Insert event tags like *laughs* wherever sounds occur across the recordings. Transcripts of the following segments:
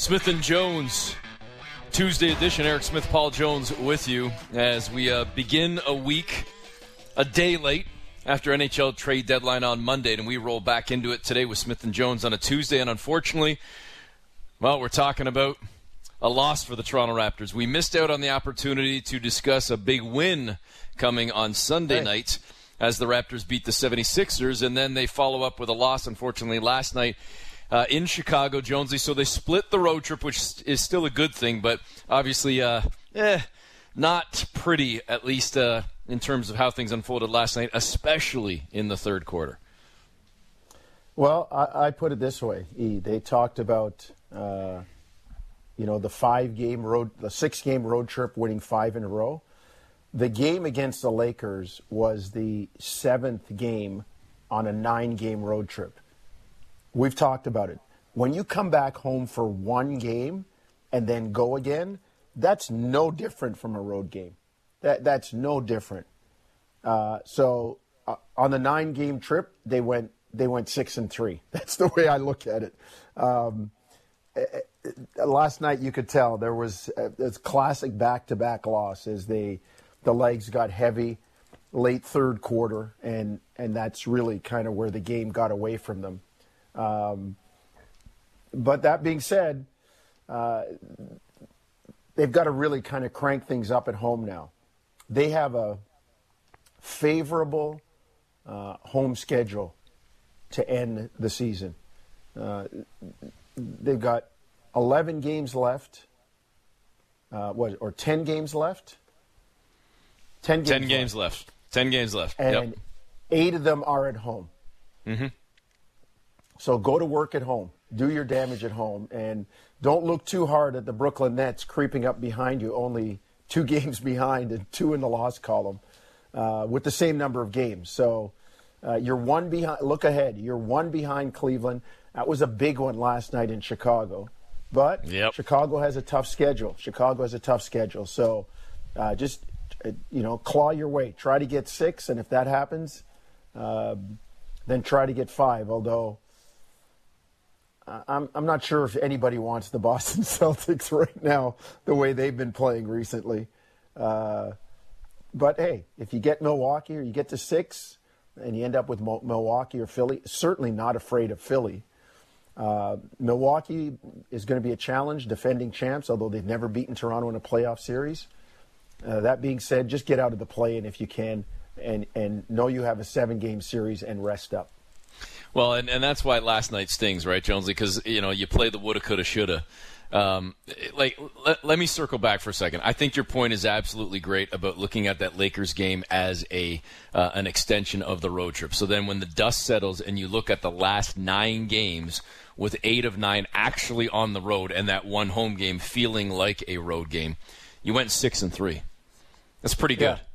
Smith and Jones, Tuesday edition. Eric Smith, Paul Jones with you as we uh, begin a week a day late after NHL trade deadline on Monday, and we roll back into it today with Smith and Jones on a Tuesday. And unfortunately, well, we're talking about a loss for the Toronto Raptors. We missed out on the opportunity to discuss a big win coming on Sunday Right. night as the Raptors beat the 76ers, and then they follow up with a loss, unfortunately, last night. Uh, in Chicago, Jonesy. So they split the road trip, which is still a good thing, but obviously, uh, eh, not pretty, at least uh, in terms of how things unfolded last night, especially in the third quarter. Well, I, I put it this way: E. They talked about, uh, you know, the five-game road, the six-game road trip, winning five in a row. The game against the Lakers was the seventh game on a nine-game road trip. We've talked about it. When you come back home for one game and then go again, that's no different from a road game. That that's no different. Uh, so uh, on the nine-game trip, they went they went six and three. *laughs* That's the way I look at it. Um, eh, eh, last night, you could tell there was uh, it's classic back-to-back loss as they the legs got heavy late third quarter, and and that's really kind of where the game got away from them. Um, but that being said, uh, they've got to really kind of crank things up at home now. They have a favorable uh, home schedule to end the season. Uh, they've got 11 games left. Uh, what or 10 games left? 10 games. Ten left. games left. Ten games left. and Yep. eight of them are at home. Mm-hmm. So go to work at home, do your damage at home, and don't look too hard at the Brooklyn Nets creeping up behind you, only two *laughs* games behind and two in the loss column, uh, with the same number of games. So uh, you're one behind. Look ahead. You're one behind Cleveland. That was a big one last night in Chicago, but Yep. Chicago has a tough schedule. Chicago has a tough schedule. So uh, just uh, you know, claw your way. Try to get six, and if that happens, um, then try to get five. Although I'm I'm not sure if anybody wants the Boston *laughs* Celtics right now the way they've been playing recently. Uh, but hey, if you get Milwaukee or you get to six, and you end up with Milwaukee or Philly, certainly not afraid of Philly. Uh, Milwaukee is going to be a challenge, defending champs, although they've never beaten Toronto in a playoff series. Uh, that being said, just get out of the play-in if you can, and and know you have a seven-game series and rest up. Well, and, and that's why last night stings, right, Jonesy? Because you know you play the woulda, coulda, shoulda. Um, like, let, let me circle back for a second. I think your point is absolutely great about looking at that Lakers game as a uh, an extension of the road trip. So then, when the dust settles and you look at the last nine games, with eight of nine actually on the road, and that one home game feeling like a road game, you went six and three. That's pretty good. Yeah.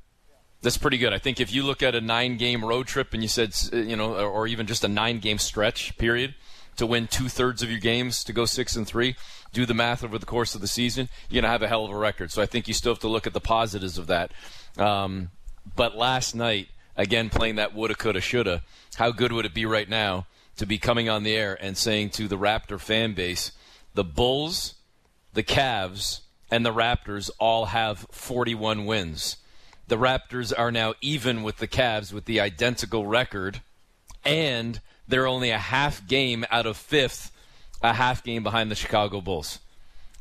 That's pretty good. I think if you look at a nine game road trip and you said, uh, you know, or even just a nine game stretch period to win two thirds of your games to go six and three, do the math over the course of the season, you're going to have a hell of a record. So I think you still have to look at the positives of that. Um, but last night, again, playing that woulda, coulda, shoulda, how good would it be right now to be coming on the air and saying to the Raptor fan base, the Bulls, the Cavs, and the Raptors all have 41 wins. The Raptors are now even with the Cavs with the identical record, and they're only a half game out of fifth, a half game behind the Chicago Bulls.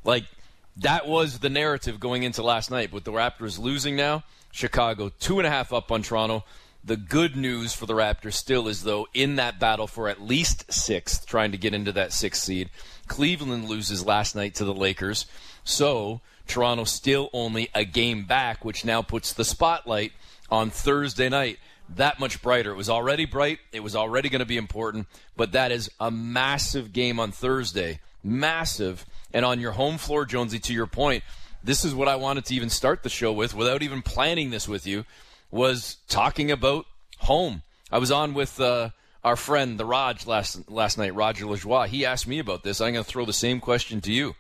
Like, that was the narrative going into last night. With the Raptors losing now, Chicago two and a half up on Toronto. The good news for the Raptors still is, though, in that battle for at least sixth, trying to get into that sixth seed, Cleveland loses last night to the Lakers. So Toronto still only a game back, which now puts the spotlight on Thursday night that much brighter. It was already bright. It was already going to be important, but that is a massive game on Thursday. Massive. And on your home floor, Jonesy, to your point, this is what I wanted to even start the show with without even planning this with you, was talking about home. I was on with uh, our friend, the Raj, last, last night, Roger Lajoie. He asked me about this. I'm going to throw the same question to you.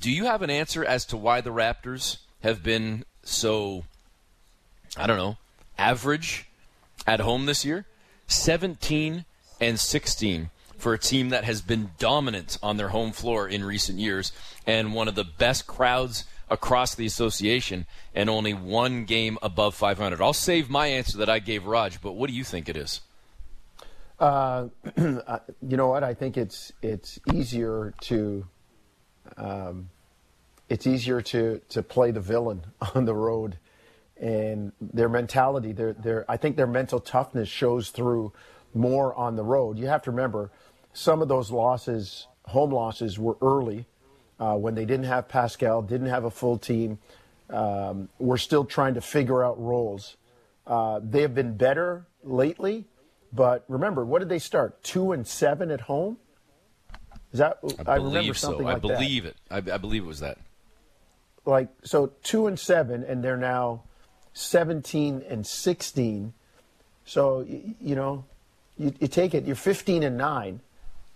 Do you have an answer as to why the Raptors have been so, I don't know, average at home this year? 17 and 16 for a team that has been dominant on their home floor in recent years and one of the best crowds across the association and only one game above 500. I'll save my answer that I gave Raj, but what do you think it is? Uh, *clears throat* you know what? I think it's it's easier to um, it's easier to to play the villain *laughs* on the road, and their mentality, their their I think their mental toughness shows through more on the road. You have to remember some of those losses, home losses, were early uh, when they didn't have Pascal, didn't have a full team. Um, we're still trying to figure out roles. Uh, they have been better lately, but remember, what did they start? Two and seven at home. Is that? I, I remember something so. like I believe that. it. I, I believe it was that. Like so, two and seven, and they're now seventeen and sixteen. So you, you know, you, you take it. You're fifteen and nine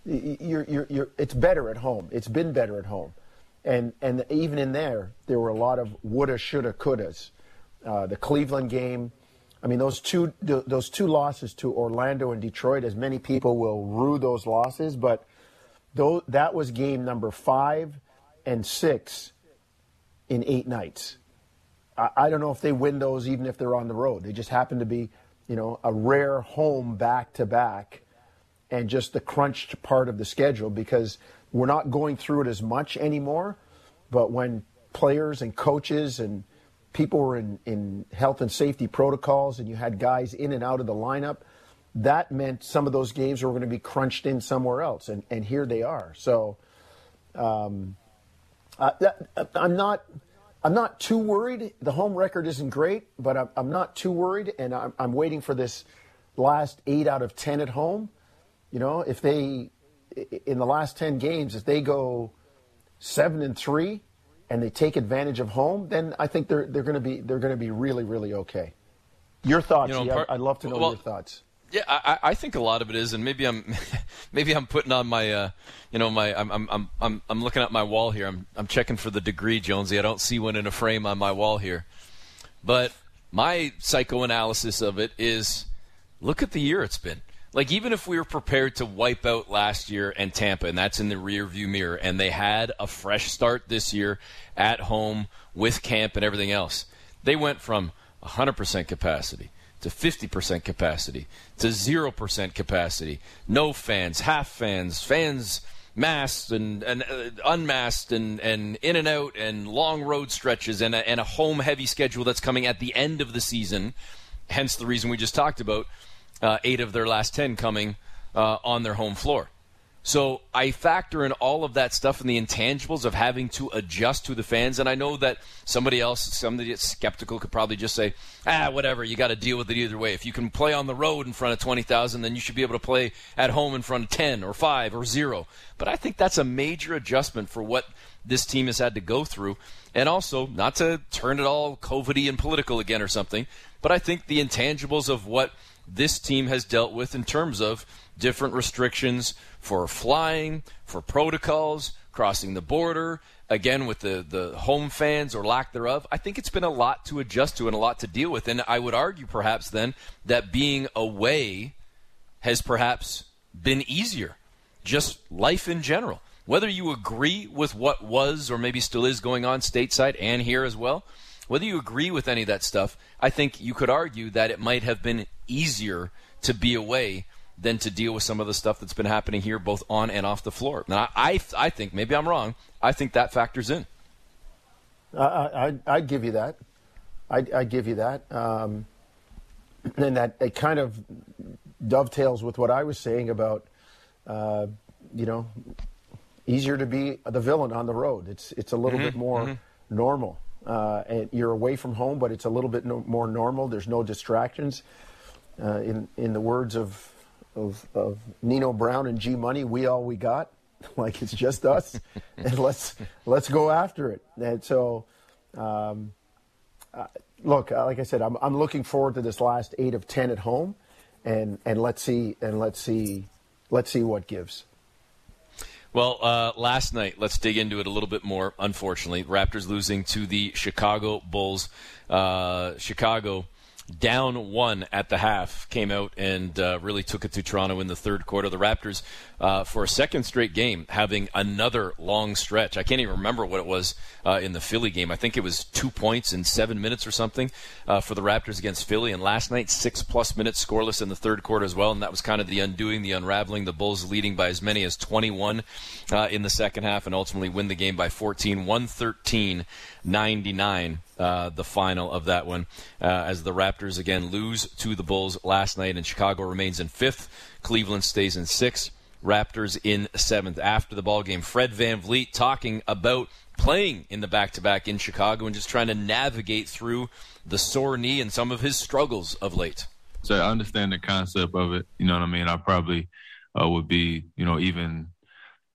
you're, you're, you're, it's better at home. It's been better at home. And, and even in there, there were a lot of woulda, shoulda, couldas. Uh, the Cleveland game, I mean, those two, those two losses to Orlando and Detroit, as many people will rue those losses, but those, that was game number five and six in eight nights. I, I don't know if they win those even if they're on the road. They just happen to be, you know, a rare home back to back and just the crunched part of the schedule because we're not going through it as much anymore. But when players and coaches and people were in, in health and safety protocols and you had guys in and out of the lineup, that meant some of those games were going to be crunched in somewhere else. And, and here they are. So um, uh, that, I'm not. I'm not too worried. The home record isn't great, but I'm, I'm not too worried, and I'm, I'm waiting for this last eight out of ten at home. You know, if they in the last 10 games, if they go 7 and 3 and they take advantage of home, then I think they're they're going to be they're going to be really really okay. Your thoughts? You know, part, I'd love to know well, your thoughts. Yeah, I, I, think a lot of it is, and maybe I'm, *laughs* maybe I'm putting on my, uh, you know, my, I'm, I'm, I'm, I'm looking at my wall here. I'm, I'm checking for the degree, Jonesy. I don't see one in a frame on my wall here, but my psychoanalysis of it is, look at the year it's been like even if we were prepared to wipe out last year and Tampa, and that's in the rear view mirror, and they had a fresh start this year at home with camp and everything else, they went from 100% capacity to 50% capacity to 0% capacity, no fans, half fans, fans masked and, and uh, unmasked and, and in and out and long road stretches and a, and a home heavy schedule that's coming at the end of the season. Hence the reason we just talked about uh, eight of their last 10 coming uh, on their home floor. So I factor in all of that stuff and the intangibles of having to adjust to the fans. And I know that somebody else, somebody that's skeptical, could probably just say, ah, whatever, you got to deal with it either way. If you can play on the road in front of 20,000, then you should be able to play at home in front of 10 or 5 or 0. But I think that's a major adjustment for what this team has had to go through. And also, not to turn it all COVID and political again or something, but I think the intangibles of what – this team has dealt with in terms of different restrictions for flying, for protocols, crossing the border, again with the, the home fans or lack thereof. I think it's been a lot to adjust to and a lot to deal with. And I would argue perhaps then that being away has perhaps been easier. Just life in general. Whether you agree with what was or maybe still is going on stateside and here as well, whether you agree with any of that stuff, I think you could argue that it might have been easier to be away than to deal with some of the stuff that's been happening here, both on and off the floor. Now, I, I think maybe I'm wrong. I think that factors in. I, I, would give you that. I'd, I'd give you that. Um, and that it kind of dovetails with what I was saying about, uh, you know, easier to be the villain on the road. It's it's a little mm-hmm, bit more mm-hmm. normal uh, and you're away from home, but it's a little bit no, more normal. There's no distractions. Uh, in in the words of, of, of Nino Brown and G Money, we all we got. *laughs* like it's just us, *laughs* and let's let's go after it. And so, um, uh, look, uh, like I said, I'm I'm looking forward to this last eight of ten at home, and and let's see and let's see let's see what gives. Well, uh, last night, let's dig into it a little bit more. Unfortunately, Raptors losing to the Chicago Bulls. Uh, Chicago down one at the half, came out and uh, really took it to Toronto in the third quarter. The Raptors, uh, for a second straight game, having another long stretch. I can't even remember what it was uh, in the Philly game. I think it was two points in seven minutes or something uh, for the Raptors against Philly. And last night, six plus minutes scoreless in the third quarter as well. And that was kind of the undoing, the unraveling. The Bulls leading by as many as 21 uh, in the second half and ultimately win the game by 14, 113 99 uh, the final of that one uh, as the Raptors again lose to the Bulls last night, and Chicago remains in fifth. Cleveland stays in sixth. Raptors in seventh. After the ball game, Fred Van VanVleet talking about playing in the back-to-back in Chicago and just trying to navigate through the sore knee and some of his struggles of late. So I understand the concept of it. You know what I mean? I probably uh, would be, you know, even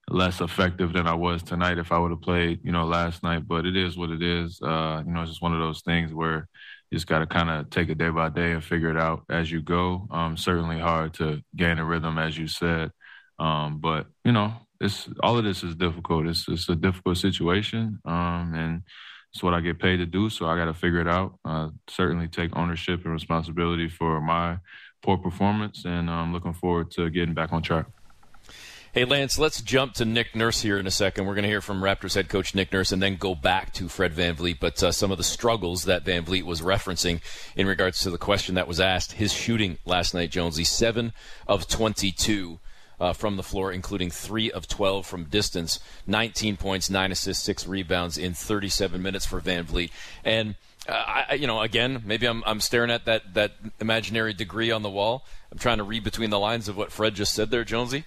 less effective than I was tonight if I would have played, you know, last night. But it is what it is. Uh, you know, it's just one of those things where you just got to kind of take it day by day and figure it out as you go. Um, certainly hard to gain a rhythm, as you said. Um, but you know, it's all of this is difficult. It's it's a difficult situation, um, and it's what I get paid to do. So I got to figure it out. Uh, certainly take ownership and responsibility for my poor performance, and I'm looking forward to getting back on track. Hey, Lance, let's jump to Nick Nurse here in a second. We're going to hear from Raptors head coach Nick Nurse and then go back to Fred VanVleet. But uh, some of the struggles that VanVleet was referencing in regards to the question that was asked, his shooting last night, Jonesy, 7 of 22. Uh, from the floor, including three of 12 from distance, 19 points, nine assists, six rebounds in 37 minutes for VanVleet. And uh, I, you know, again, maybe I'm, I'm staring at that, that imaginary degree on the wall. I'm trying to read between the lines of what Fred just said there, Jonesy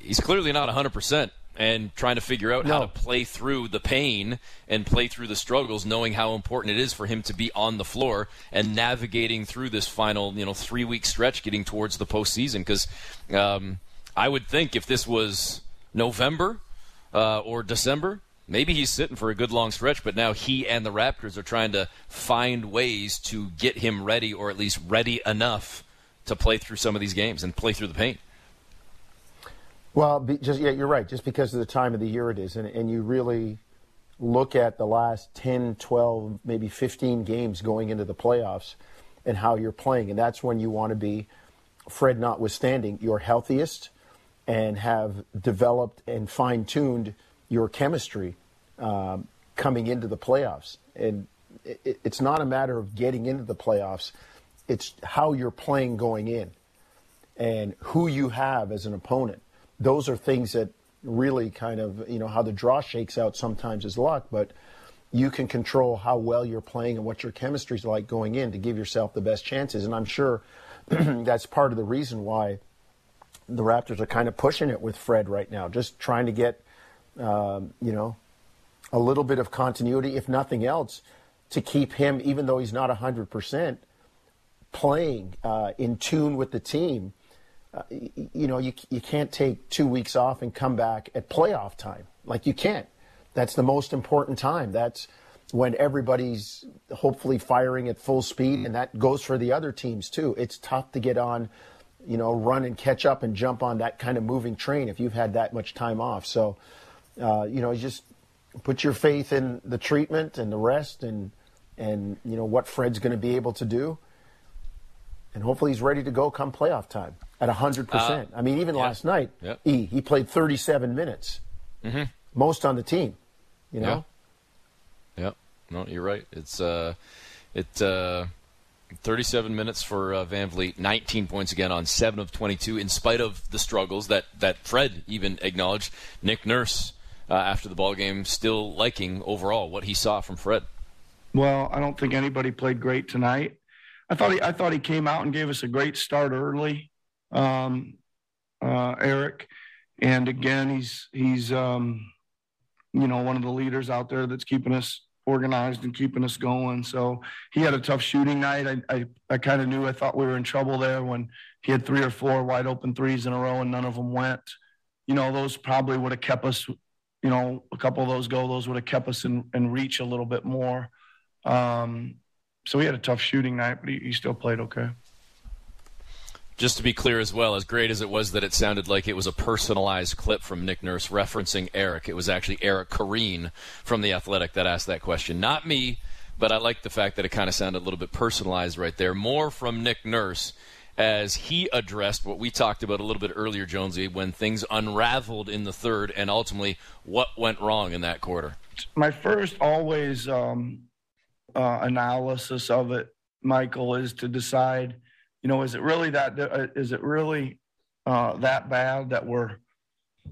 he's clearly not 100% and trying to figure out no. how to play through the pain and play through the struggles, knowing how important it is for him to be on the floor and navigating through this final, you know, three week stretch, getting towards the postseason. Because um, I would think if this was November uh, or December, maybe he's sitting for a good long stretch. But now he and the Raptors are trying to find ways to get him ready, or at least ready enough to play through some of these games and play through the pain. Well, be, just yeah, you're right. Just because of the time of the year it is, and, and you really look at the last 10, 12, maybe 15 games going into the playoffs and how you're playing, and that's when you want to be, Fred notwithstanding, your healthiest and have developed and fine tuned your chemistry um, coming into the playoffs. And it, it's not a matter of getting into the playoffs; it's how you're playing going in and who you have as an opponent those are things that really kind of, you know, how the draw shakes out sometimes is luck, but you can control how well you're playing and what your chemistry is like going in to give yourself the best chances. And I'm sure *clears throat* that's part of the reason why the Raptors are kind of pushing it with Fred right now, just trying to get, um, you know, a little bit of continuity, if nothing else, to keep him, even though he's not 100%, playing uh, in tune with the team uh, you know, you, you can't take two weeks off and come back at playoff time. Like you can't. That's the most important time. That's when everybody's hopefully firing at full speed, mm-hmm. and that goes for the other teams too. It's tough to get on, you know, run and catch up and jump on that kind of moving train if you've had that much time off. So, uh, you know, just put your faith in the treatment and the rest, and and you know what Fred's going to be able to do, and hopefully he's ready to go come playoff time at 100%. Uh, I mean, even yeah. last night, yep. E, he played 37 minutes, mm-hmm. most on the team, you know? Yeah. Yep. No, you're right. It's, uh, it, uh, 37 minutes for uh, VanVleet, 19 points again on 7 of 22, in spite of the struggles that, that Fred even acknowledged. Nick Nurse, uh, after the ball game, still liking overall what he saw from Fred. Well, I don't think anybody played great tonight. I thought he, I thought he came out and gave us a great start early um, uh, Eric. And again, he's he's um, you know one of the leaders out there that's keeping us organized and keeping us going. So he had a tough shooting night. I I, I kind of knew I thought we were in trouble there when he had three or four wide open threes in a row and none of them went. You know, those probably would have kept us. You know, a couple of those go, those would have kept us in, in reach a little bit more. Um, so he had a tough shooting night, but he, he still played okay just to be clear as well, as great as it was that it sounded like it was a personalized clip from Nick Nurse referencing Eric, it was actually Eric Koreen from The Athletic that asked that question. Not me, but I like the fact that it kind of sounded a little bit personalized right there. More from Nick Nurse as he addressed what we talked about a little bit earlier, Jonesy, when things unraveled in the third and ultimately what went wrong in that quarter. My first always um, uh, analysis of it, Michael, is to decide, you know, is it really that? Uh, it really uh, that bad that we're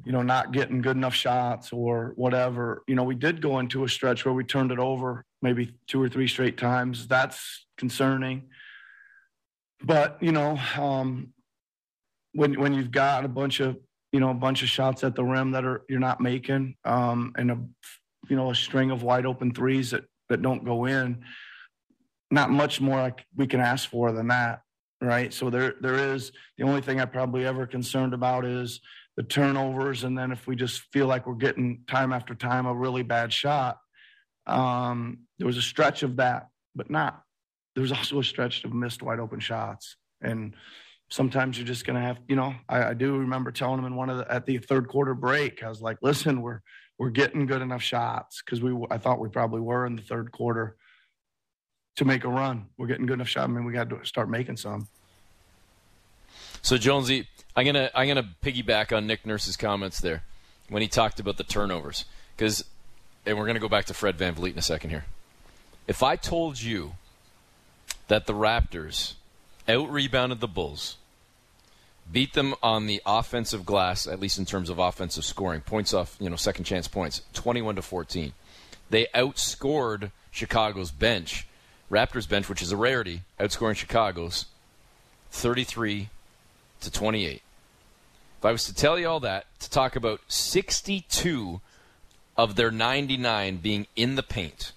you know, not getting good enough shots or whatever. You know, we did go into a stretch where we turned it over maybe two or three straight times. That's concerning. But, you know, um, when when you've got a bunch of, you know, a bunch of shots at the rim that are you're not making, um, and a you know, a string of wide open threes that that don't go in, not much more like we can ask for than that. Right. So there there is the only thing I'm probably ever concerned about is the turnovers, and then if we just feel like we're getting time after time a really bad shot, um, there was a stretch of that, but not. There was *laughs* also a stretch of missed wide open shots, and sometimes you're just gonna have, you know. I, I do remember telling him in one of the at the third quarter break, I was like, "Listen, we're we're getting good enough shots because we I thought we probably were in the third quarter to make a run. We're getting good enough shots. I mean, we got to start making some." So Jonesy, I'm gonna I'm gonna piggyback on Nick Nurse's comments there when he talked about the turnovers because, and we're gonna go back to Fred Van VanVleet in a second here. If I told you that the Raptors out rebounded the Bulls, beat them on the offensive glass, at least in terms of offensive scoring, points off, you know, second chance points, 21 to 14. They outscored Chicago's bench, Raptors bench, which is a rarity, outscoring Chicago's 33 to 28. If I was to tell you all that, to talk about 62 of their 99 being in the paint,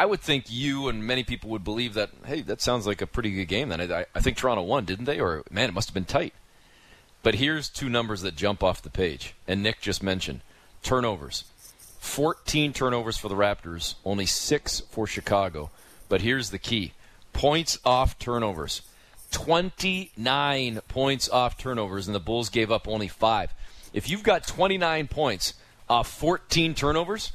I would think you and many people would believe that, hey, that sounds like a pretty good game then. I, I think Toronto won, didn't they? Or, man, it must have been tight. But here's two numbers that jump off the page, and Nick just mentioned turnovers. 14 turnovers for the Raptors, only six for Chicago. But here's the key points off turnovers. 29 points off turnovers, and the Bulls gave up only five. If you've got 29 points off 14 turnovers,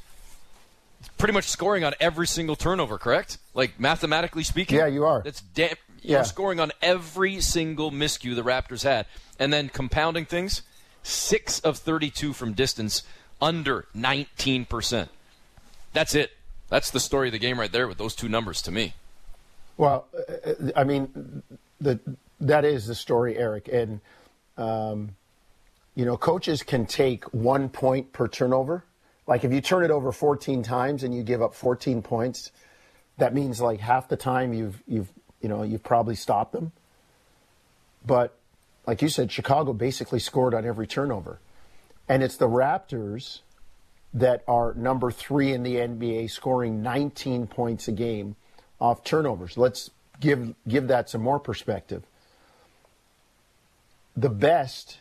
pretty much scoring on every single turnover, correct? Like mathematically speaking. Yeah, you are. That's damn. You're scoring on every single miscue the Raptors had, and then compounding things, six of 32 from distance, under 19 percent. That's it. That's the story of the game right there with those two numbers to me. Well, uh, uh, I mean, the, that is the story, Eric. And, um, you know, coaches can take one point per turnover. Like if you turn it over 14 times and you give up 14 points, that means like half the time you've you've you know you've probably stopped them. But like you said, Chicago basically scored on every turnover, and it's the Raptors that are number three in the NBA, scoring 19 points a game off turnovers. Let's give give that some more perspective. The best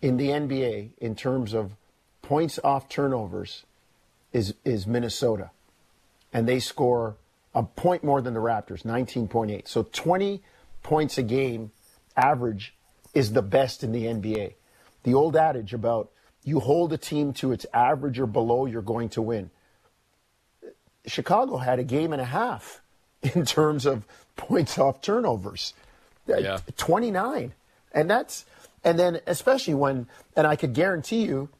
in the NBA in terms of points off turnovers is is Minnesota, and they score a point more than the Raptors, 19.8. So 20 points a game average is the best in the NBA. The old adage about you hold a team to its average or below, you're going to win. Chicago had a game and a half *laughs* in terms of points off turnovers. Yeah. 29. And that's and then especially when and I could guarantee you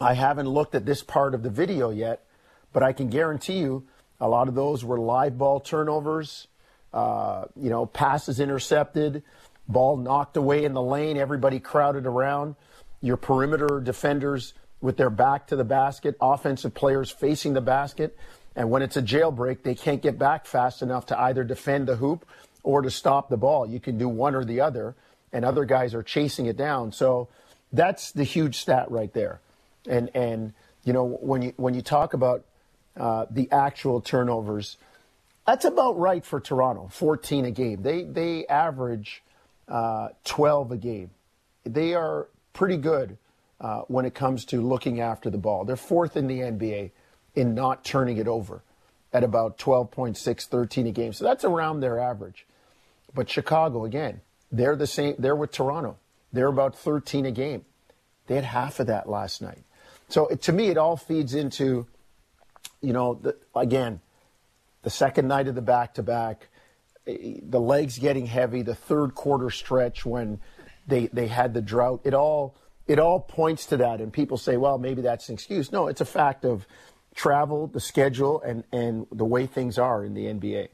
I haven't looked at this part of the video yet, but I can guarantee you a lot of those were live ball turnovers, uh, you know, passes intercepted, ball knocked away in the lane, everybody crowded around, your perimeter defenders with their back to the basket, offensive players facing the basket. And when it's a jailbreak, they can't get back fast enough to either defend the hoop or to stop the ball. You can do one or the other, and other guys are chasing it down. So that's the huge stat right there. And and you know when you when you talk about uh, the actual turnovers, that's about right for Toronto. 14 a game. They they average uh, 12 a game. They are pretty good uh, when it comes to looking after the ball. They're fourth in the NBA in not turning it over at about 12.6, 13 a game. So that's around their average. But Chicago, again, they're the same. They're with Toronto. They're about 13 a game. They had half of that last night. So it, to me, it all feeds into, you know, the, again, the second night of the back to back, the legs getting heavy, the third quarter stretch when they they had the drought. It all it all points to that, and people say, well, maybe that's an excuse. No, it's a fact of travel, the schedule, and and the way things are in the NBA.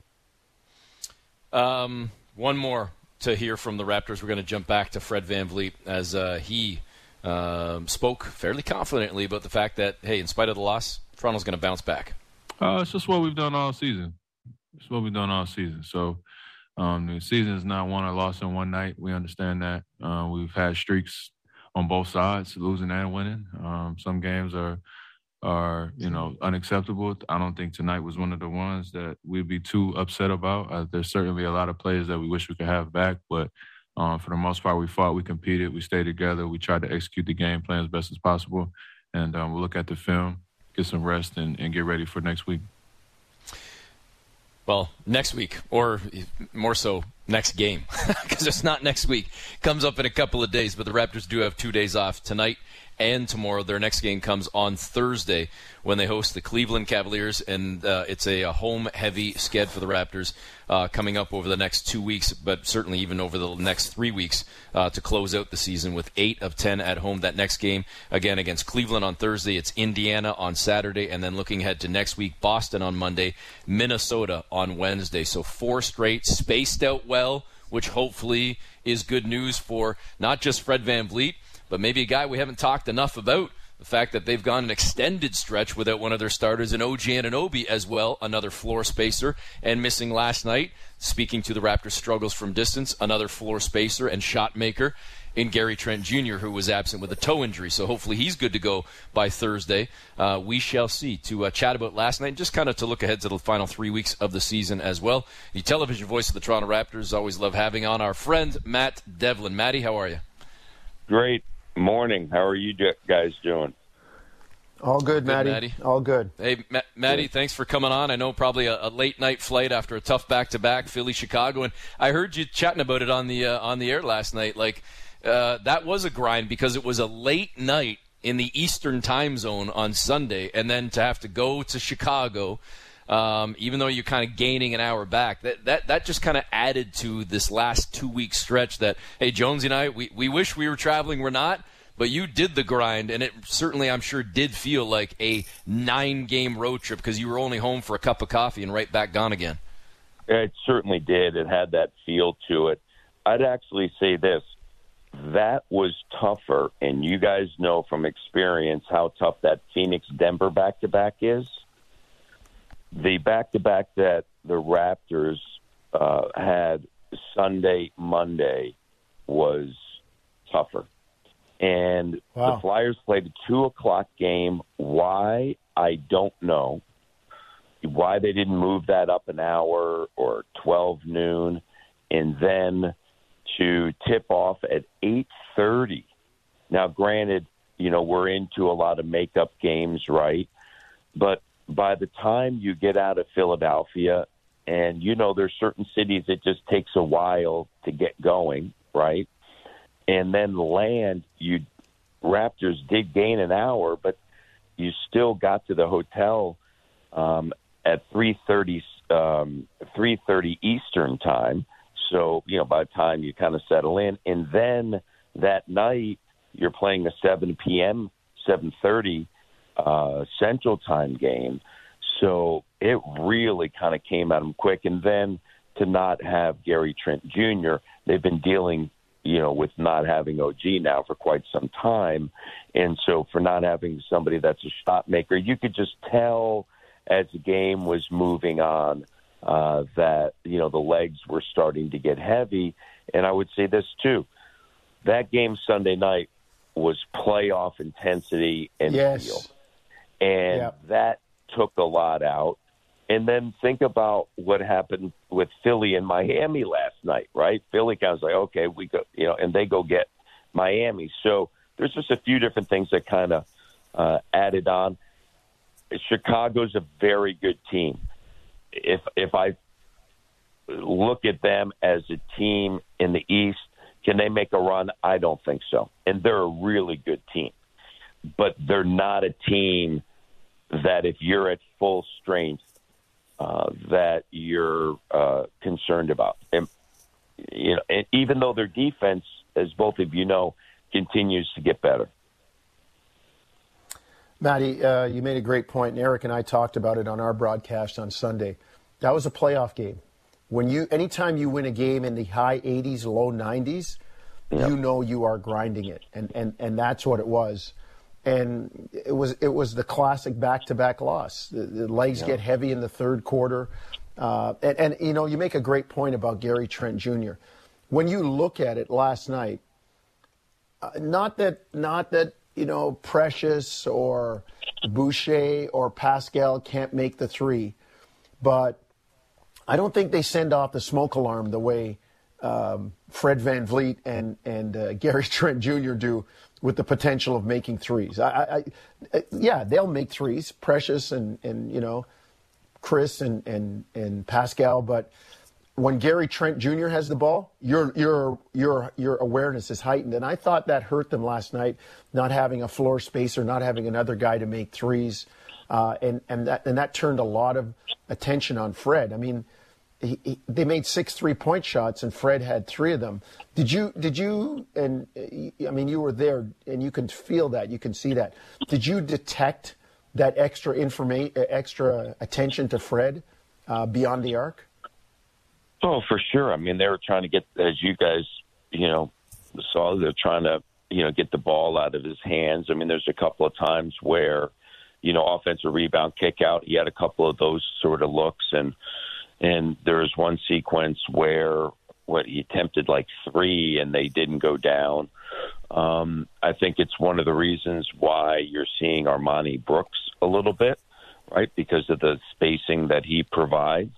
Um, one more to hear from the Raptors. We're going to jump back to Fred VanVleet as uh, he um, spoke fairly confidently about the fact that, hey, in spite of the loss, Toronto's going to bounce back. Uh, it's just what we've done all season. It's what we've done all season. So um, the season is not won or lost in one night. We understand that. Uh, we've had streaks on both sides, losing and winning. Um, some games are are you know unacceptable. I don't think tonight was one of the ones that we'd be too upset about. Uh, there's certainly a lot of players that we wish we could have back, but um, for the most part, we fought, we competed, we stayed together, we tried to execute the game plan as best as possible, and um, we'll look at the film, get some rest, and, and get ready for next week. Well, next week, or more so, next game, *laughs* because it's not next week. Comes up in a couple of days, but the Raptors do have two days off tonight and tomorrow. Their next game comes on Thursday when they host the Cleveland Cavaliers, and uh, it's a, a home-heavy sked for the Raptors uh, coming up over the next two weeks, but certainly even over the next three weeks uh, to close out the season with eight of ten at home. That next game again against Cleveland on Thursday. It's Indiana on Saturday, and then looking ahead to next week, Boston on Monday, Minnesota on Wednesday. So four straight, spaced out well, which hopefully is good news for not just Fred VanVleet but maybe a guy we haven't talked enough about. The fact that they've gone an extended stretch without one of their starters in OG Anunoby as well, another floor spacer, and missing last night. Speaking to the Raptors' struggles from distance, another floor spacer and shot maker in Gary Trent Jr., who was absent with a toe injury. So hopefully he's good to go by Thursday. Uh, we shall see. To uh, chat about last night, and just kind of to look ahead to the final three weeks of the season as well. The television voice of the Toronto Raptors always love having on our friend Matt Devlin. Matty, how are you? Great. Morning. How are you guys doing? All good, good Maddie. Maddie. All good. Hey, Ma- Maddie, thanks for coming on. I know probably a, a late night flight after a tough back to back, Philly Chicago, and I heard you chatting about it on the uh, on the air last night. Like uh, that was a grind because it was a late night in the Eastern time zone on Sunday, and then to have to go to Chicago um, even though you're kind of gaining an hour back. That that that just kind of added to this last two week stretch. That hey, Jonesy and I, we we wish we were traveling. We're not. But you did the grind, and it certainly, I'm sure, did feel like a nine game road trip because you were only home for a cup of coffee and right back gone again. It certainly did. It had that feel to it. I'd actually say this that was tougher, and you guys know from experience how tough that Phoenix Denver back to back is the back to back that the Raptors uh, had Sunday, Monday was tougher. And wow. the Flyers played a two o'clock game. Why? I don't know. Why they didn't move that up an hour or 12 noon and then to tip off at 8:30. Now granted, you know, we're into a lot of makeup games, right? But by the time you get out of Philadelphia, and you know there's certain cities it just takes a while to get going, right? And then land, you Raptors did gain an hour, but you still got to the hotel um, at 3:30 um, 3:30 Eastern time. So you know by the time you kind of settle in, and then that night you're playing a 7 p.m. 7:30 uh, Central Time game. So it really kind of came at them quick. And then to not have Gary Trent Jr., they've been dealing, you know, with not having OG now for quite some time. And so for not having somebody that's a shot maker, you could just tell as the game was moving on uh, that, you know, the legs were starting to get heavy. And I would say this too that game Sunday night was playoff intensity and yes. feel and yep. that took a lot out. And then think about what happened with Philly and Miami last night, right? Philly kind of like, okay, we go, you know, and they go get Miami. So there's just a few different things that kind of uh, added on. Chicago's a very good team. If if I look at them as a team in the East, can they make a run? I don't think so. And they're a really good team but they're not a team that if you're at full strength uh, that you're uh, concerned about. And, you know, and even though their defense, as both of you know, continues to get better. Matty, uh, you made a great point, and Eric and I talked about it on our broadcast on Sunday. That was a playoff game. When you, anytime you win a game in the high 80s, low 90s, yep. you know you are grinding it, and, and and that's what it was. And it was it was the classic back-to-back loss. The, the legs yep. get heavy in the third quarter, uh, and, and you know you make a great point about Gary Trent Jr. When you look at it last night, uh, not that not that you know Precious or Boucher or Pascal can't make the three, but I don't think they send off the smoke alarm the way um, Fred VanVleet and and uh, Gary *laughs* Trent Jr. do with the potential of making threes. I, I, I, yeah, they'll make threes, Precious and and you know Chris and and and Pascal, but when Gary Trent Jr. has the ball, your your your your awareness is heightened, and I thought that hurt them last night, not having a floor spacer, not having another guy to make threes, uh, and and that and that turned a lot of attention on Fred. I mean he, he, they made six three point shots and Fred had three of them. Did you did you and I mean you were there and you can feel that you can see that. Did you detect that extra information extra attention to Fred uh, beyond the arc? Oh, for sure. I mean they were trying to get as you guys you know saw they're trying to you know get the ball out of his hands. I mean there's a couple of times where you know offensive rebound kick out. He had a couple of those sort of looks and and there was one sequence where what he attempted like three and they didn't go down. Um, I think it's one of the reasons why you're seeing Armoni Brooks a little bit, right? Because of the spacing that he provides,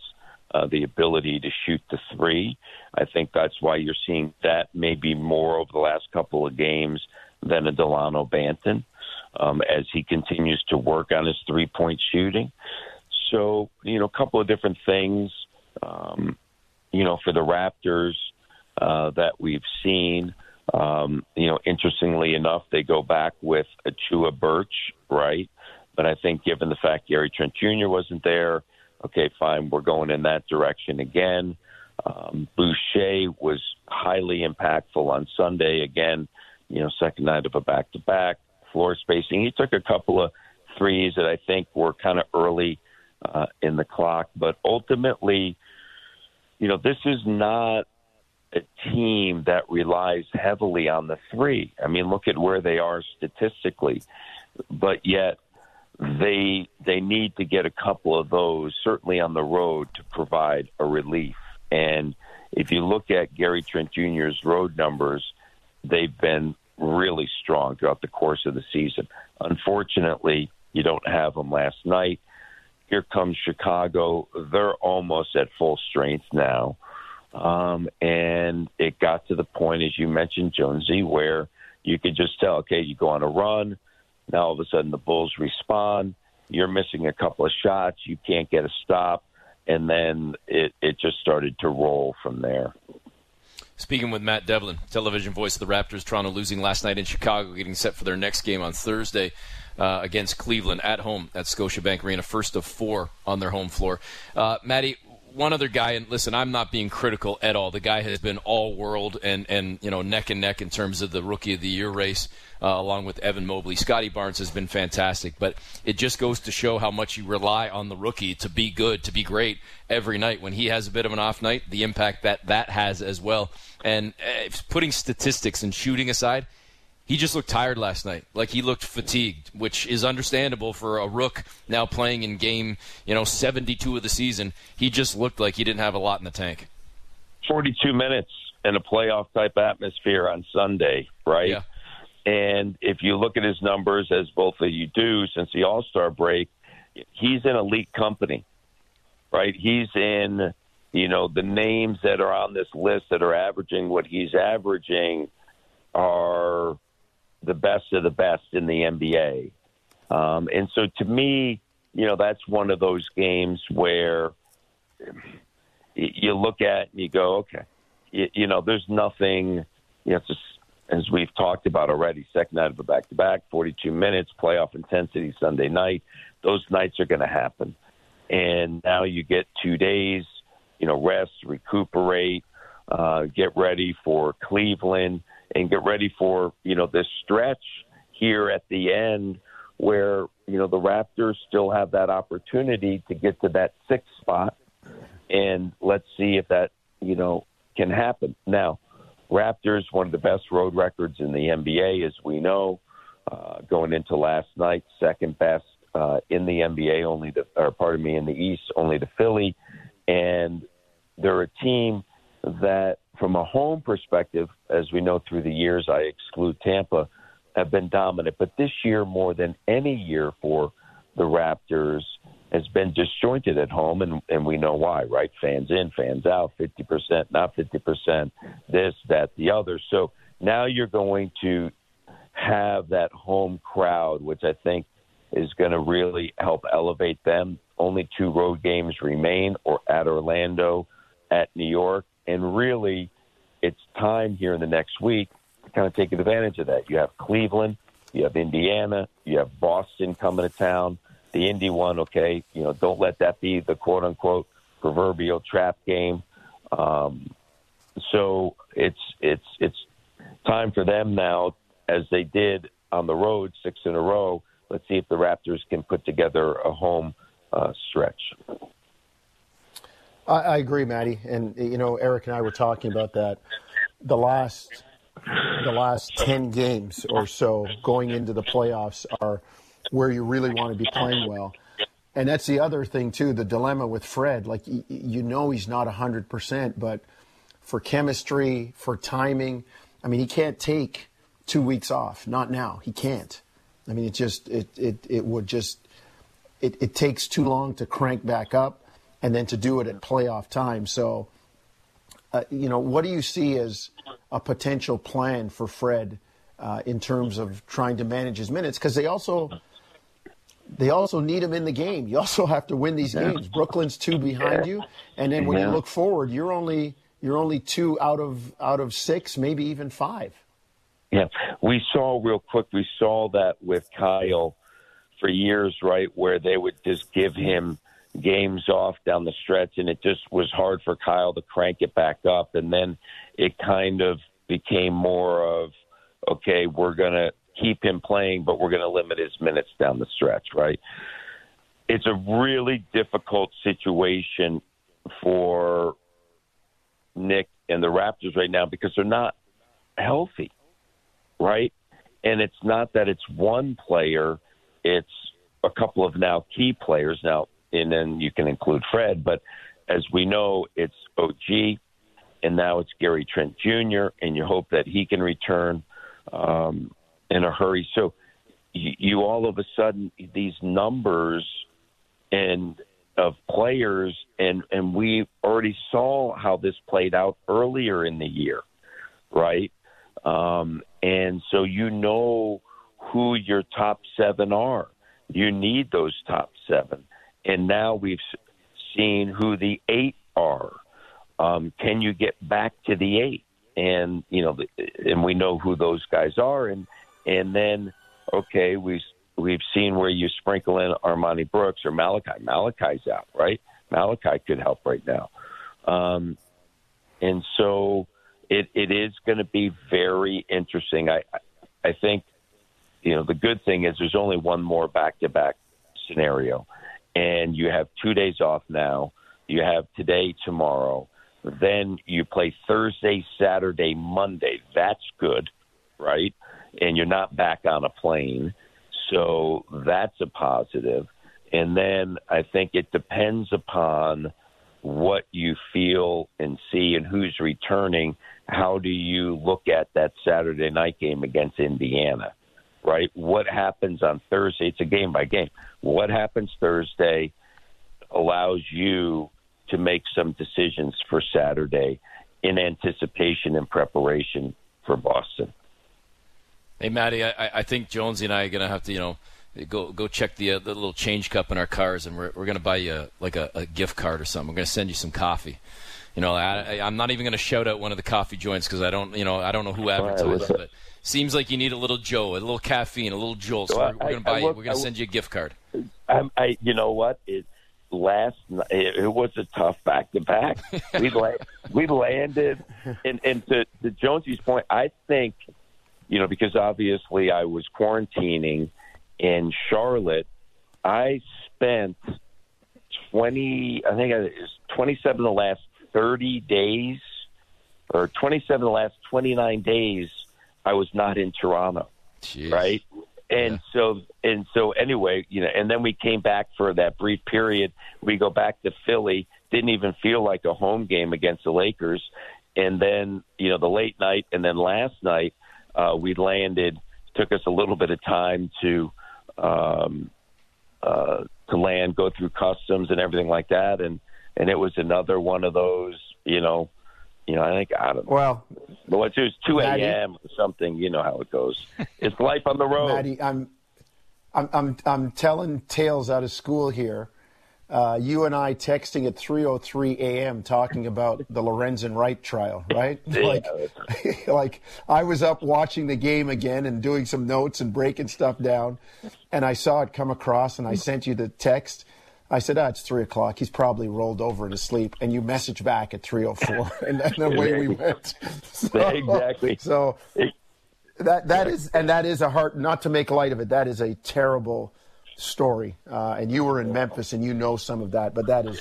uh, the ability to shoot the three. I think that's why you're seeing that maybe more over the last couple of games than a Dalano Banton um, as he continues to work on his three point shooting. So, you know, a couple of different things, um, you know, for the Raptors uh, that we've seen. Um, you know, interestingly enough, they go back with Achiuwa Birch, right? But I think given the fact Gary Trent Jr. wasn't there, okay, fine, we're going in that direction again. Um, Boucher was highly impactful on Sunday. Again, you know, second night of a back to back, floor spacing. He took a couple of threes that I think were kind of early uh, in the clock. But ultimately, you know, this is not a team that relies heavily on the three. I mean, look at where they are statistically, but yet they they need to get a couple of those certainly on the road to provide a relief. And if you look at Gary Trent Jr.'s road numbers, they've been really strong throughout the course of the season. Unfortunately, you don't have them last night. Here comes Chicago. They're almost at full strength now. Um, and it got to the point, as you mentioned, Jonesy, where you could just tell, okay, you go on a run. Now all of a sudden the Bulls respond. You're missing a couple of shots. You can't get a stop. And then it, it just started to roll from there. Speaking with Matt Devlin, television voice of the Raptors, Toronto losing last night in Chicago, getting set for their next game on Thursday uh, against Cleveland at home at Scotiabank Arena, first of four on their home floor. Uh, Maddie, one other guy, and listen, I'm not being critical at all. The guy has been all world and, and you know neck and neck in terms of the rookie of the year race, uh, along with Evan Mobley. Scottie Barnes has been fantastic, but it just goes to show how much you rely on the rookie to be good, to be great every night. When he has a bit of an off night, the impact that that has as well. And uh, putting statistics and shooting aside, he just looked tired last night. Like he looked fatigued, which is understandable for a rook now playing in game, you know, 72 of the season. He just looked like he didn't have a lot in the tank. 42 minutes in a playoff type atmosphere on Sunday, right? Yeah. And if you look at his numbers, as both of you do, since the All Star break, he's in elite company, right? He's in, you know, the names that are on this list that are averaging what he's averaging are the best of the best in the NBA. Um, and so to me, you know, that's one of those games where you look at and you go, okay, you, you know, there's nothing, you know, just, as we've talked about already, second night of a back to back, 42 minutes, playoff intensity Sunday night. Those nights are going to happen. and now you get two days, you know, rest, recuperate, uh, get ready for Cleveland, and get ready for you know this stretch here at the end where you know the Raptors still have that opportunity to get to that sixth spot, and let's see if that you know can happen. Now, Raptors one of the best road records in the NBA, as we know, uh, going into last night, second best uh, in the NBA, only the or pardon me in the East, only the Philly, and they're a team that, from a home perspective, as we know through the years, I exclude Tampa have been dominant. But this year, more than any year for the Raptors, has been disjointed at home, and, and we know why, right? Fans in, fans out, 50%, not 50%, this, that, the other. So now you're going to have that home crowd, which I think is going to really help elevate them. Only two road games remain, or at Orlando, at New York. And really, it's time here in the next week to kind of taking advantage of that. You have Cleveland, you have Indiana, you have Boston coming to town. The Indy one, okay, you know, don't let that be the quote unquote proverbial trap game. Um, so it's it's it's time for them now, as they did on the road six in a row. Let's see if the Raptors can put together a home uh, stretch. I, I agree, Maddie, and you know, Eric and I were talking about that. The last the last 10 games or so going into the playoffs are where you really want to be playing well. And that's the other thing, too, the dilemma with Fred. Like, you know, he's not 100%, but for chemistry, for timing, I mean, he can't take two weeks off. Not now. He can't. I mean, it just, it, it, it would just, it, it takes too long to crank back up and then to do it at playoff time. So, uh, you know, what do you see as a potential plan for Fred uh, in terms of trying to manage his minutes? Because they also they also need him in the game. You also have to win these yeah. games. Brooklyn's two behind you, and then when yeah. you look forward, you're only you're only two out of out of six, maybe even five. Yeah, we saw real quick. We saw that with Kyle for years, right, where they would just give him games off down the stretch, and it just was hard for Kyle to crank it back up. And then it kind of became more of, okay, we're going to keep him playing, but we're going to limit his minutes down the stretch, right? It's a really difficult situation for Nick and the Raptors right now because they're not healthy, right? And it's not that it's one player, it's a couple of now key players. Now, and then you can include Fred. But as we know, it's OG, and now it's Gary Trent Jr., and you hope that he can return um, in a hurry. So you, all of a sudden these numbers and of players, and and we already saw how this played out earlier in the year, right? Um, and so you know who your top seven are. You need those top seven and now we've seen who the eight are. Um, can you get back to the eight? And you know, and we know who those guys are, and and then okay, we we've seen where you sprinkle in Armoni Brooks or Malachi. Malachi's out, right? Malachi could help right now, um, and so it it is going to be very interesting. I I think you know the good thing is there's only one more back to back scenario and you have two days off now. You have today, tomorrow. Then you play Thursday, Saturday, Monday. That's good, right? And you're not back on a plane. So that's a positive. And then I think it depends upon what you feel and see and who's returning. How do you look at that Saturday night game against Indiana? Right? What happens on Thursday? It's a game by game. What happens Thursday allows you to make some decisions for Saturday in anticipation and preparation for Boston. Hey, Maddie, I, I think Jonesy and I are going to have to, you know, go go check the, uh, the little change cup in our cars, and we're, we're going to buy you a, like a, a gift card or something. We're going to send you some coffee you know, I, am not even going to shout out one of the coffee joints because I don't, you know, I don't know who advertised it. Seems like you need a little Joe, a little caffeine, a little jolt. So, we're, we're going to buy you. We're going to send you a gift card. I, I, you know what? It, last night, it was a tough back to back. We *laughs* la- we landed, and and to, to Jonesy's point, I think, you know, because obviously I was quarantining in Charlotte, I spent twenty, I think it was twenty seven the last thirty days, or twenty seven the last twenty nine days. I was not in Toronto, Jeez. right? And Yeah. so and so anyway, you know, and then we came back for that brief period. We go back to Philly. Didn't even feel like a home game against the Lakers. And then you know the late night, and then last night uh, we landed. Took us a little bit of time to um, uh, to land, go through customs and everything like that, and and it was another one of those, you know, you know, I think I don't know. Well, But it was two a.m. or something. You know how it goes. It's life on the road. Maddie, I'm, I'm, I'm, I'm telling tales out of school here. Uh, you and I texting at 3:03 a.m. talking about the Lorenzen Wright trial, right? *laughs* Like, *laughs* like I was up watching the game again and doing some notes and breaking stuff down, and I saw it come across, and I sent you the text. I said, "Ah, it's three o'clock. He's probably rolled over to sleep. And you message back at 3:04, *laughs* and, and away we went. *laughs* So, Exactly. So that that is and that is a heart not to make light of it that is a terrible story uh, and you were in memphis and you know some of that but that is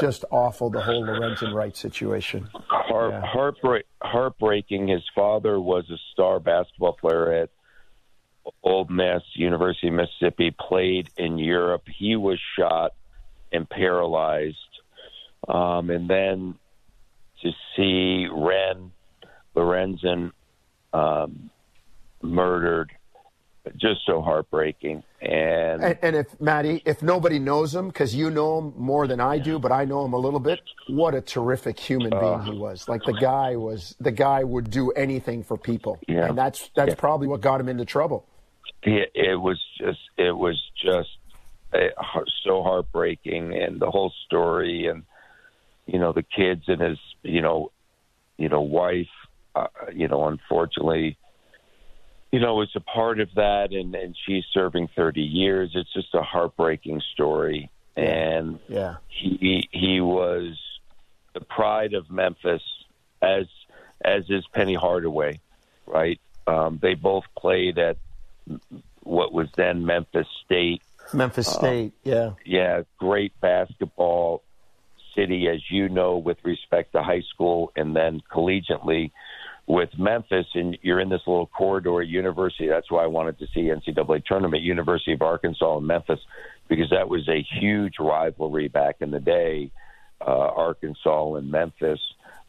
just awful the whole lorenzen wright situation Heart, Yeah. heartbreak, heartbreaking. His father was a star basketball player at Ole Miss, University of Mississippi. Played in Europe. He was shot and paralyzed, um, and then to see Ren Lorenzen um, murdered, just so heartbreaking. And and, and if maddie if nobody knows him because you know him more than i do but i know him a little bit what a terrific human being he was like the guy was the guy would do anything for people Yeah. and that's that's Yeah. probably what got him into trouble it, it was just it was just uh, *laughs* so heartbreaking and the whole story and you know the kids and his you know you know wife uh, you know unfortunately you know was a part of that and and she's serving 30 years it's just a heartbreaking story and yeah he he was the pride of Memphis as as is Penny Hardaway, right? Um, they both played at what was then Memphis State. Memphis state yeah Yeah, great basketball city, as you know, with respect to high school and then collegiately with Memphis. And you're in this little corridor University. That's why I wanted to see NCAA tournament, University of Arkansas and Memphis, because that was a huge rivalry back in the day. Uh, Arkansas and Memphis.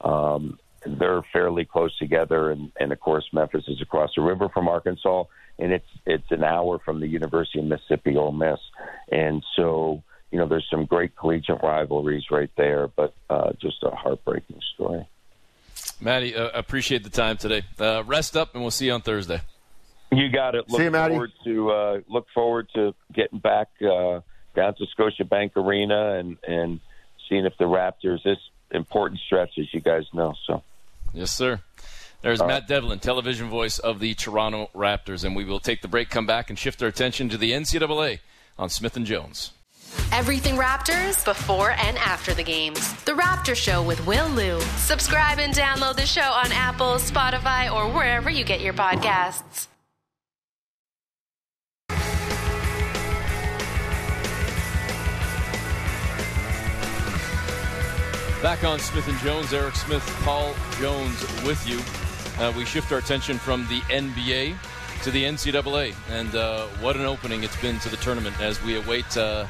Um, they're fairly close together, and, and of course, Memphis is across the river from Arkansas, and it's it's an hour from the University of Mississippi Ole Miss, and so you know there's some great collegiate rivalries right there, but uh, just a heartbreaking story. Maddie, uh, appreciate the time today. Uh, rest up, and we'll see you on Thursday. You got it. Look See you, Matty. forward to uh, look forward to getting back uh, down to Scotiabank Arena and and seeing if the Raptors this important stretch, as you guys know. So. Yes, sir. There's Matt Devlin, television voice of the Toronto Raptors, and we will take the break, come back, and shift our attention to the NCAA on Smith and Jones. Everything Raptors before and after the games. The Raptor Show with Will Lou. Subscribe and download the show on Apple, Spotify, or wherever you get your podcasts. Back on Smith and Jones, Eric Smith, Paul Jones with you. Uh, we shift our attention from the NBA to the NCAA, and uh, what an opening it's been to the tournament as we await uh,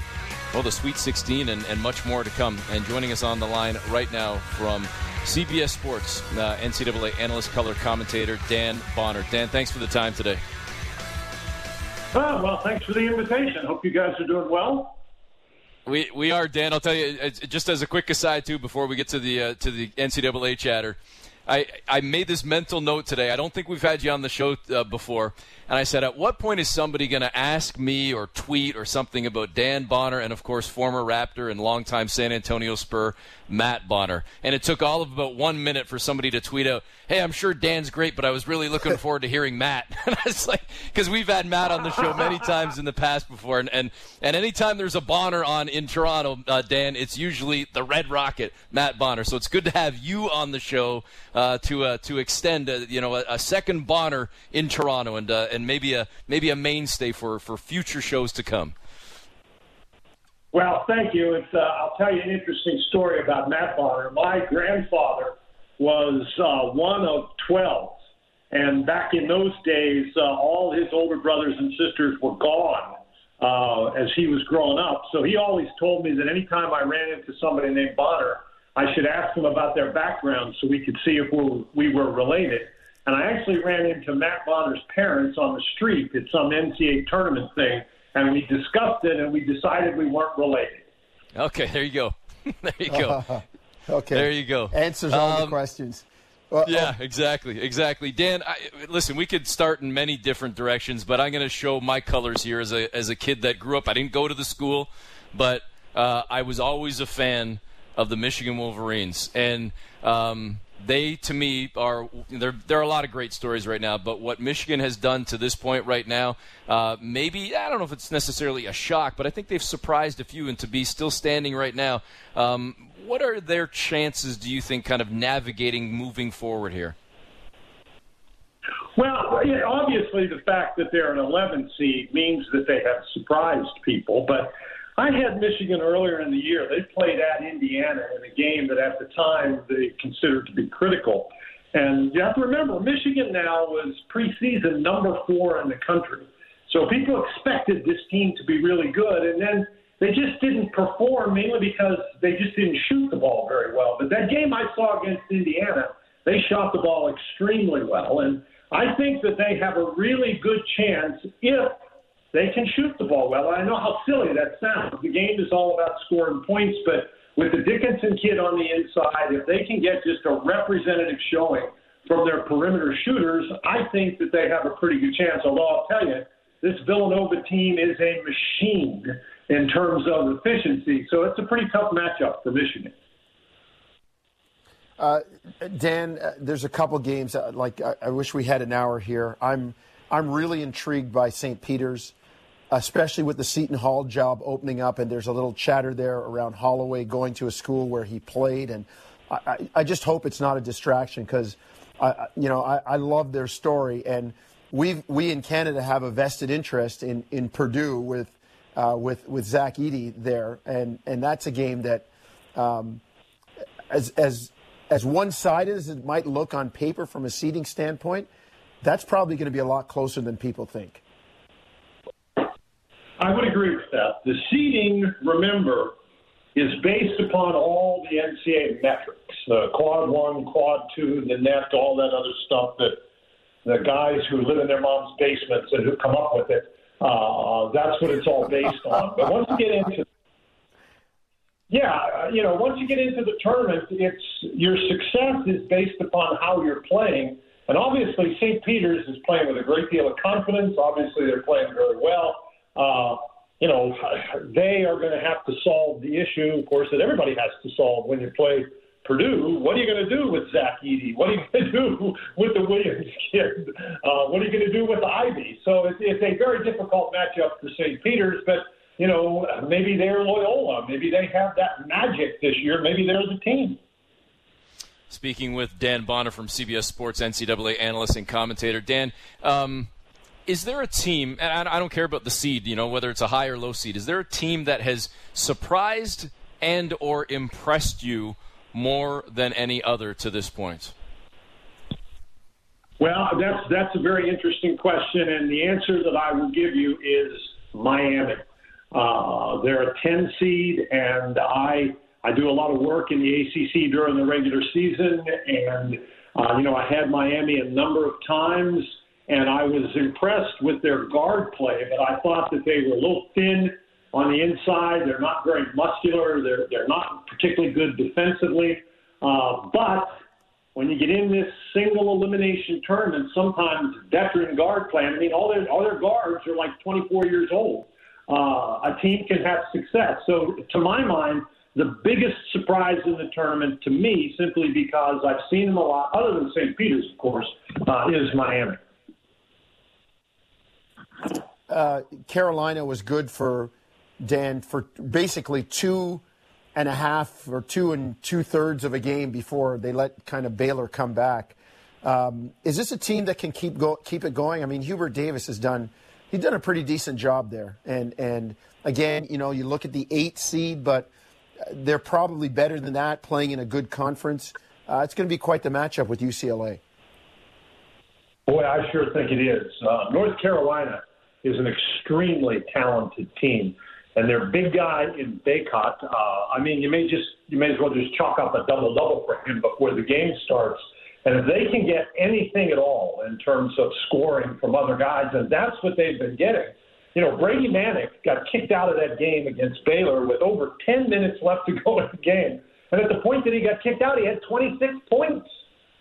well the Sweet 16 and, and much more to come. And joining us on the line right now from CBS Sports, uh, NCAA analyst, color commentator Dan Bonner. Dan, thanks for the time today. Oh, well, thanks for the invitation. Hope you guys are doing well. We we are Dan. I'll tell you uh, just as a quick aside too before we get to the uh, to the NCAA chatter. I, I made this mental note today. I don't think we've had you on the show uh, before. And I said, at what point is somebody going to ask me or tweet or something about Dan Bonner and, of course, former Raptor and longtime San Antonio Spur Matt Bonner? And it took all of about one minute for somebody to tweet out, hey, I'm sure Dan's great, but I was really looking forward to hearing Matt. *laughs* and I was like, because we've had Matt on the show many times in the past before. And, and, and anytime there's a Bonner on in Toronto, uh, Dan, it's usually the Red Rocket, Matt Bonner. So it's good to have you on the show uh, to uh, to extend a, you know a, a, second Bonner in Toronto and uh, and maybe a maybe a mainstay for for future shows to come. Well, thank you. It's, uh, I'll tell you an interesting story about Matt Bonner. My grandfather was uh, one of twelve, and back in those days, uh, all his older brothers and sisters were gone. Uh, as he was growing up. So he always told me that anytime I ran into somebody named Bonner, I should ask them about their background so we could see if we, we were related. And I actually ran into Matt Bonner's parents on the street at some NCAA tournament thing, and we discussed it, and we decided we weren't related. Okay, there you go. *laughs* there you go. *laughs* okay, there you go. Answers all um, the questions. Well, yeah, oh. exactly, exactly. Dan, I, listen, we could start in many different directions, but I'm going to show my colors here as a as a kid that grew up. I didn't go to the school, but uh, I was always a fan of the Michigan Wolverines, and um, they to me are there. There are a lot of great stories right now, but what Michigan has done to this point right now, uh, maybe I don't know if it's necessarily a shock, but I think they've surprised a few, and to be still standing right now. Um, what are their chances? Do you think, kind of navigating moving forward here? Well, obviously, the fact that they're an 11 seed means that they have surprised people, but I had Michigan earlier in the year. They played at Indiana in a game that at the time they considered to be critical. And you have to remember, Michigan now was preseason number four in the country. So people expected this team to be really good. And then they just didn't perform mainly because they just didn't shoot the ball very well. But that game I saw against Indiana, they shot the ball extremely well. And I think that they have a really good chance if they can shoot the ball well. I know how silly that sounds. The game is all about scoring points, but with the Dickinson kid on the inside, if they can get just a representative showing from their perimeter shooters, I think that they have a pretty good chance. Although I'll tell you, this Villanova team is a machine in terms of efficiency, so it's a pretty tough matchup for Michigan. Uh, Dan, uh, there's a couple games. Uh, like I, I, wish we had an hour here. I'm I'm really intrigued by St. Peter's especially with the Seton Hall job opening up, and there's a little chatter there around Holloway going to a school where he played, and I, I just hope it's not a distraction because, you know, I, I love their story, and we we in Canada have a vested interest in in Purdue with uh, with with Zach Edey there, and and that's a game that, um, as as as one sided as it might look on paper from a seeding standpoint, that's probably going to be a lot closer than people think. I would agree with that. The seeding, remember, is based upon all the NCAA metrics uh, quad one, quad two, the net, all that other stuff that the guys who live in their mom's basements and who come up with it. Uh, that's what it's all based on. But once you get into yeah, you know, once you get into the tournament, it's your success is based upon how you're playing. And obviously, St. Peter's is playing with a great deal of confidence. Obviously, they're playing very well uh, you know, they are going to have to solve the issue, of course, that everybody has to solve when you play Purdue. What are you going to do with Zach Edey? What are you going to do with the Williams kid? Uh, what are you going to do with Ivey? So it's, it's a very difficult matchup for St. Peter's, but you know, maybe they're Loyola. Maybe they have that magic this year. Maybe they're the team. Speaking with Dan Bonner from CBS Sports NCAA analyst and commentator. Dan, um, is there a team, and I don't care about the seed, you know, whether it's a high or low seed, is there a team that has surprised and or impressed you more than any other to this point? Well, that's that's a very interesting question, and the answer that I will give you is Miami. Uh, they're a 10 seed, and I I do a lot of work in the ACC during the regular season, and uh, you know I had Miami a number of times and I was impressed with their guard play, but I thought that they were a little thin on the inside. They're not very muscular. They're they're not particularly good defensively. Uh, but when you get in this single elimination tournament, sometimes veteran guard play. I mean, all their all their guards are like 24 years old. Uh, a team can have success. So, to my mind, the biggest surprise in the tournament to me, simply because I've seen them a lot, other than St. Peter's, of course, uh, is Miami. Uh, Carolina was good for Dan for basically two and a half or two and two thirds of a game before they let kind of Baylor come back. Um, is this a team that can keep go, keep it going? I mean, Hubert Davis has done he's done a pretty decent job there, and and again, you know, you look at the eight seed, but they're probably better than that, playing in a good conference. Uh, it's going to be quite the matchup with UCLA. Boy, I sure think it is. Uh, North Carolina is an extremely talented team, and their big guy in Bacot. Uh, I mean, you may just you may as well just chalk up a double double for him before the game starts. And if they can get anything at all in terms of scoring from other guys, and that's what they've been getting, you know, Brady Manek got kicked out of that game against Baylor with over 10 minutes left to go in the game. And at the point that he got kicked out, he had 26 points.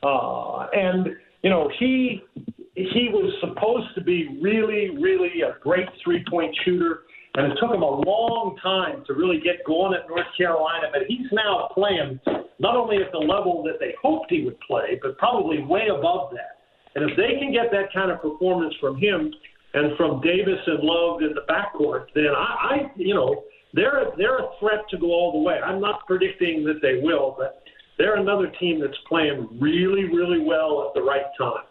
Uh, and, you know, he he was supposed to be really, really a great three point shooter. And it took him a long time to really get going at North Carolina. But he's now playing not only at the level that they hoped he would play, but probably way above that. And if they can get that kind of performance from him, and from Davis and Love in the backcourt, then I, I you know, they're they're a threat to go all the way. I'm not predicting that they will, but they're another team that's playing really, really well at the right time.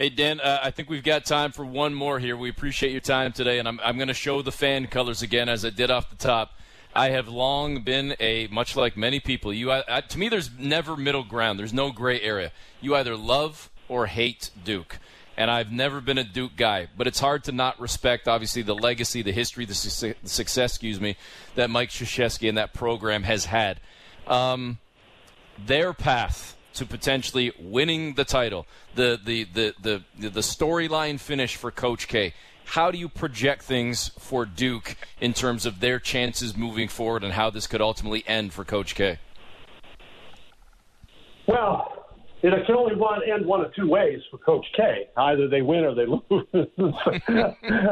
Hey, Dan, uh, I think we've got time for one more here. We appreciate your time today, and I'm, I'm going to show the fan colors again as I did off the top. I have long been a, much like many people, you I, to me, there's never middle ground. There's no gray area. You either love or hate Duke and I've never been a Duke guy, but it's hard to not respect, obviously, the legacy, the history, the, su- the success, excuse me, that Mike Krzyzewski and that program has had. Um, their path to potentially winning the title, the the the the, the storyline finish for Coach K. How do you project things for Duke in terms of their chances moving forward and how this could ultimately end for Coach K? Well, it can only one end one of two ways for Coach K. Either they win or they *laughs* lose,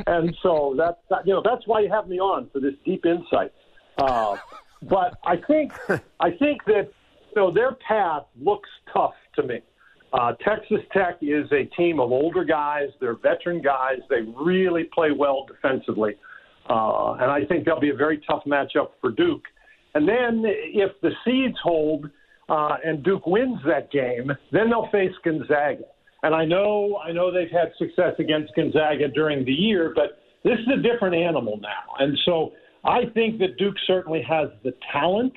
and so that's you know that's why you have me on for this deep insight. Uh, but I think I think that know their path looks tough to me. Uh, Texas Tech is a team of older guys. They're veteran guys. They really play well defensively, uh, and I think they'll be a very tough matchup for Duke. And then if the seeds hold uh, and Duke wins that game, then they'll face Gonzaga. And I know, I know they've had success against Gonzaga during the year, but this is a different animal now. And so I think that Duke certainly has the talent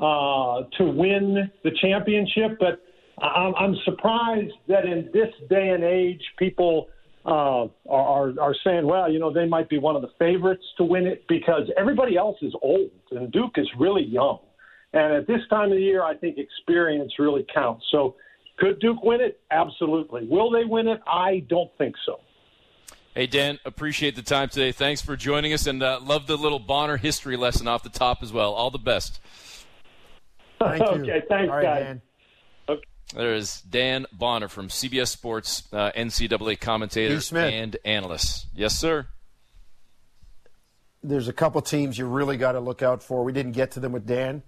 uh, to win the championship, but I'm, I'm surprised that in this day and age, people uh, are, are saying, well, you know, they might be one of the favorites to win it because everybody else is old and Duke is really young. And at this time of the year, I think experience really counts. So could Duke win it? Absolutely. Will they win it? I don't think so. Hey, Dan, appreciate the time today. Thanks for joining us and uh, love the little Bonner history lesson off the top as well. All the best. Thank you. okay, thanks, right, guys. Dan. Okay. There is Dan Bonner from CBS Sports, uh, NCAA commentator and analyst. Yes, sir. There's a couple teams you really got to look out for. We didn't get to them with Dan.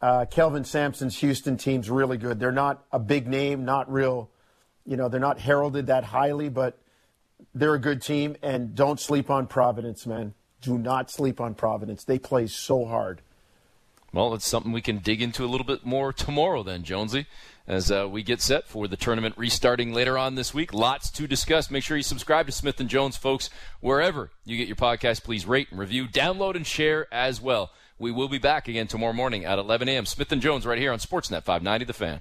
Uh, Kelvin Sampson's Houston team's really good. They're not a big name, not real, you know, they're not heralded that highly, but they're a good team. And don't sleep on Providence, man. Do not sleep on Providence. They play so hard. Well, it's something we can dig into a little bit more tomorrow, then, Jonesy, as uh, we get set for the tournament restarting later on this week. Lots to discuss. Make sure you subscribe to Smith and Jones, folks, wherever you get your podcast. Please rate and review, download and share as well. We will be back again tomorrow morning at 11 a.m. Smith and Jones right here on Sportsnet 590 The Fan.